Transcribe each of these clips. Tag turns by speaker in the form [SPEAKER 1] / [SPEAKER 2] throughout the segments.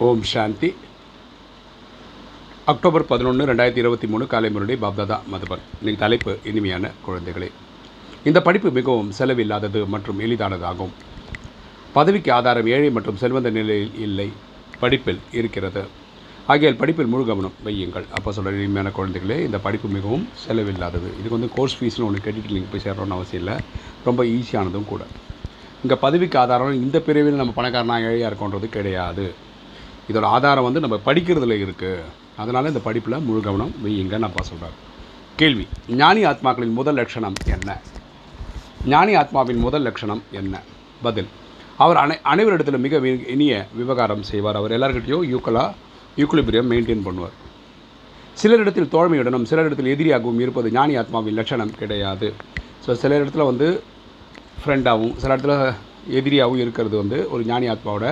[SPEAKER 1] ஓம் சாந்தி. October பதினொன்று ரெண்டாயிரத்தி இருபத்தி மூணு காலை முரளி பாப்தாதா மதுபன். இன்னைக்கு தலைப்பு இனிமையான குழந்தைகளே. இந்த படிப்பு மிகவும் செலவில்லாதது மற்றும் எளிதானதாகும். பதவிக்கு ஆதாரம் ஏழை மற்றும் செல்வந்த நிலையில் இல்லை படிப்பில் இருக்கிறது. ஆகியால் படிப்பில் முழு கவனம் வையுங்கள். அப்போ சொல்கிற இனிமையான குழந்தைகளே இந்த படிப்பு மிகவும் செலவில்லாதது. இதுக்கு வந்து கோர்ஸ் ஃபீஸ்னு ஒன்று கேட்டுட்டு நீங்கள் போய் சேரணும்னு அவசியம் இல்லை. ரொம்ப ஈஸியானதும் கூட. இங்கே பதவிக்கு ஆதாரம் இந்த பிரிவில் நம்ம பணக்காரனா ஏழையாக இருக்கோன்றது கிடையாது. இதோட ஆதாரம் வந்து நம்ம படிக்கிறதுல இருக்குது அதனால் இந்த படிப்பில் முழு கவனம் வையுங்கன்னு அப்பா சொல்கிறார் கேள்வி ஞானி ஆத்மாக்களின் முதல் லட்சணம் என்ன? ஞானி ஆத்மாவின் முதல் லட்சணம் என்ன? பதில் அவர் அனை அனைவரிடத்திலும் மிக இனிய விவகாரம் செய்வார். அவர் எல்லார்கிட்டையும் யூக்கலா யூக்குலிபிரியம் மெயின்டைன் பண்ணுவார். சிலரிடத்தில் தோழமையுடனும் சிலரிடத்தில் எதிரியாகவும் இருப்பது ஞானி ஆத்மாவின் லட்சணம் கிடையாது. ஸோ சில இடத்துல வந்து ஃப்ரெண்டாகவும் சில இடத்துல எதிரியாகவும் இருக்கிறது வந்து ஒரு ஞானி ஆத்மாவோட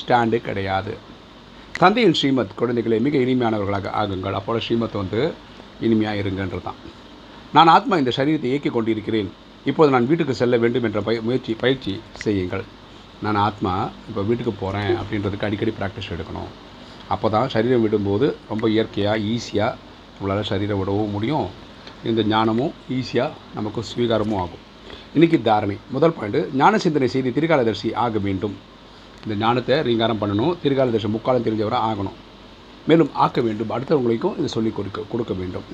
[SPEAKER 1] ஸ்டாண்டு கிடையாது. தந்தையின் ஸ்ரீமத் குழந்தைகளை மிக இனிமையானவர்களாக ஆகுங்கள். அப்போது ஸ்ரீமத் வந்து இனிமையாக இருங்கன்றது தான் நான் ஆத்மா இந்த சரீரத்தை இயக்கிக் கொண்டிருக்கிறேன். இப்போது நான் வீட்டுக்கு செல்ல வேண்டும் என்ற பய முயற்சி பயிற்சி செய்யுங்கள். நான் ஆத்மா இப்போ வீட்டுக்கு போகிறேன் அப்படின்றதுக்கு அடிக்கடி ப்ராக்டிஸ் எடுக்கணும். அப்போ தான் சரீரம் விடும்போது ரொம்ப இயற்கையாக ஈஸியாக நம்மளால் சரீரம் விடவும் முடியும். இந்த ஞானமும் ஈஸியாக நமக்கு ஸ்வீகாரமும் ஆகும். இன்றைக்கி தாரணை. முதல் பாயிண்ட்டு ஞான சிந்தனை செய்து திரிகாலதர்சி ஆக வேண்டும். இந்த ஞானத்தை ரீங்காரம் பண்ணணும் திருகால திரிகாலதர்சி முக்காலம் தெரிஞ்சவராக ஆகணும். மேலும் ஆக்க வேண்டும் அடுத்தவங்களுக்கும் இதை சொல்லிக் கொடுக்க கொடுக்க வேண்டும்.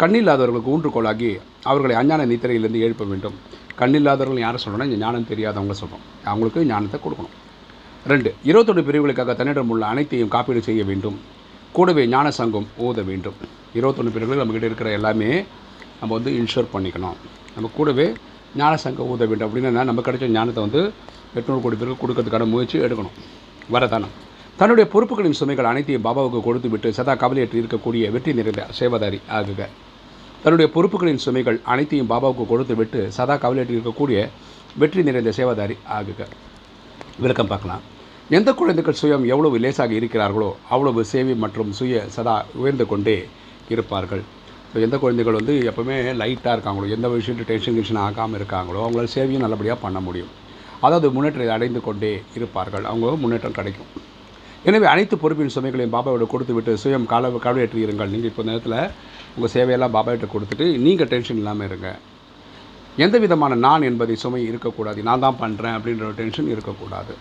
[SPEAKER 1] கண்ணில்லாதவர்களுக்கு ஊன்றுகோலாகி அவர்களை அஞ்ஞான நித்திரையிலிருந்து எழுப்ப வேண்டும். கண்ணில்லாதவர்கள் யாரை சொல்கிறோன்னா இந்த ஞானம் தெரியாதவங்க சொல்கிறோம் அவங்களுக்கு ஞானத்தை கொடுக்கணும். ரெண்டு இருபத்தொன்று பிரிவுகளுக்காக தன்னிடம் உள்ள அனைத்தையும் காப்பீடு செய்ய வேண்டும். கூடவே ஞான சங்கம் ஓத வேண்டும். இருபத்தொன்று பிரிவுகள் நம்மக்கிட்ட இருக்கிற எல்லாமே நம்ம வந்து இன்ஷூர் பண்ணிக்கணும். நம்ம கூடவே ஞான சங்கம் ஊத வேண்டும். அப்படின்னா நம்ம கிடைச்ச ஞானத்தை வந்து எட்நூறு கோடி பேருக்கு கொடுக்கறதுக்கான முயற்சி எடுக்கணும். வரதானம். தன்னுடைய பொறுப்புகளின் சுமைகள் அனைத்தையும் பாபாவுக்கு கொடுத்து விட்டு சதா கவலையற்று இருக்கக்கூடிய வெற்றி நிறைந்த சேவதாரி ஆகுக. தன்னுடைய பொறுப்புகளின் சுமைகள் அனைத்தையும் பாபாவுக்கு கொடுத்து விட்டு சதா கவலையற்று இருக்கக்கூடிய வெற்றி நிறைந்த சேவதாரி ஆகுக. விளக்கம் பார்க்கலாம். எந்த குழந்தைகள் சுயம் எவ்வளவு லேசாக இருக்கிறார்களோ அவ்வளவு சேவை மற்றும் சுய சதா உயர்ந்து கொண்டே இருப்பார்கள். ஸோ எந்த குழந்தைகள் வந்து எப்போவுமே லைட்டாக இருக்காங்களோ எந்த விஷயத்தையும் டென்ஷன் கென்ஷன் ஆகாமல் இருக்காங்களோ அவங்களால சேவையும் நல்லபடியாக பண்ண முடியும். அதாவது முன்னேற்றத்தை அடைந்து கொண்டே இருப்பார்கள். அவங்க முன்னேற்றம் கிடைக்கும். எனவே அனைத்து பொறுப்பின் சுமைகளையும் பாபாவோட கொடுத்து விட்டு சுயம் கால கவலையற்று இருங்கள் நீங்கள் இப்போ நேரத்தில் உங்கள் சேவையெல்லாம் பாபாவிட்ட கொடுத்துட்டு நீங்கள் டென்ஷன் இல்லாமல் இருங்க. எந்த விதமான நான் என்பதை சுமை இருக்கக்கூடாது. நான் தான் பண்ணுறேன் அப்படின்ற ஒரு டென்ஷன் இருக்கக்கூடாது.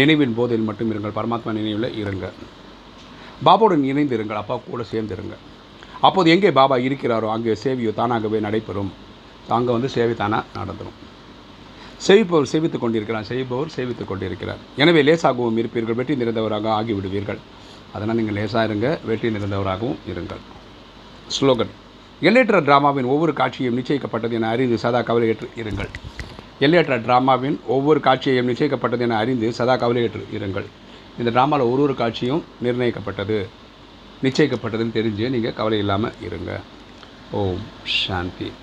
[SPEAKER 1] நினைவின் போதில் மட்டும் இருங்கள். பரமாத்மா நினைவில் இருங்க. பாபாவுடன் இணைந்து இருங்கள். அப்பா கூட சேர்ந்திருங்க அப்போது எங்கே பாபா இருக்கிறாரோ அங்கே சேவையோ தானாகவே நடைபெறும். அங்கே வந்து சேவை தானாக நடந்துடும் செவிப்பவர் சேவித்துக் கொண்டிருக்கிறார் செய்பவர் சேவித்துக் கொண்டிருக்கிறார். எனவே லேசாகவும் இருப்பீர்கள் வெற்றி நிறைந்தவராக ஆகிவிடுவீர்கள். அதனால் நீங்கள் லேசாக இருங்க வெற்றி நிறைந்தவராகவும் இருங்கள். ஸ்லோகன் எல்லையற்ற டிராமாவின் ஒவ்வொரு காட்சியும் நிச்சயிக்கப்பட்டது என அறிந்து சதா கவலையற்று இருங்கள். எல்லையற்ற டிராமாவின் ஒவ்வொரு காட்சியையும் நிச்சயிக்கப்பட்டது என அறிந்து சதா கவலையற்று இருங்கள். இந்த ட்ராமாவில் ஒரு ஒரு காட்சியும் நிர்ணயிக்கப்பட்டது நிச்சயிக்கப்பட்டதுன்னு தெரிஞ்சு நீங்கள் கவலை இல்லாமல் இருங்க. ஓம் சாந்தி.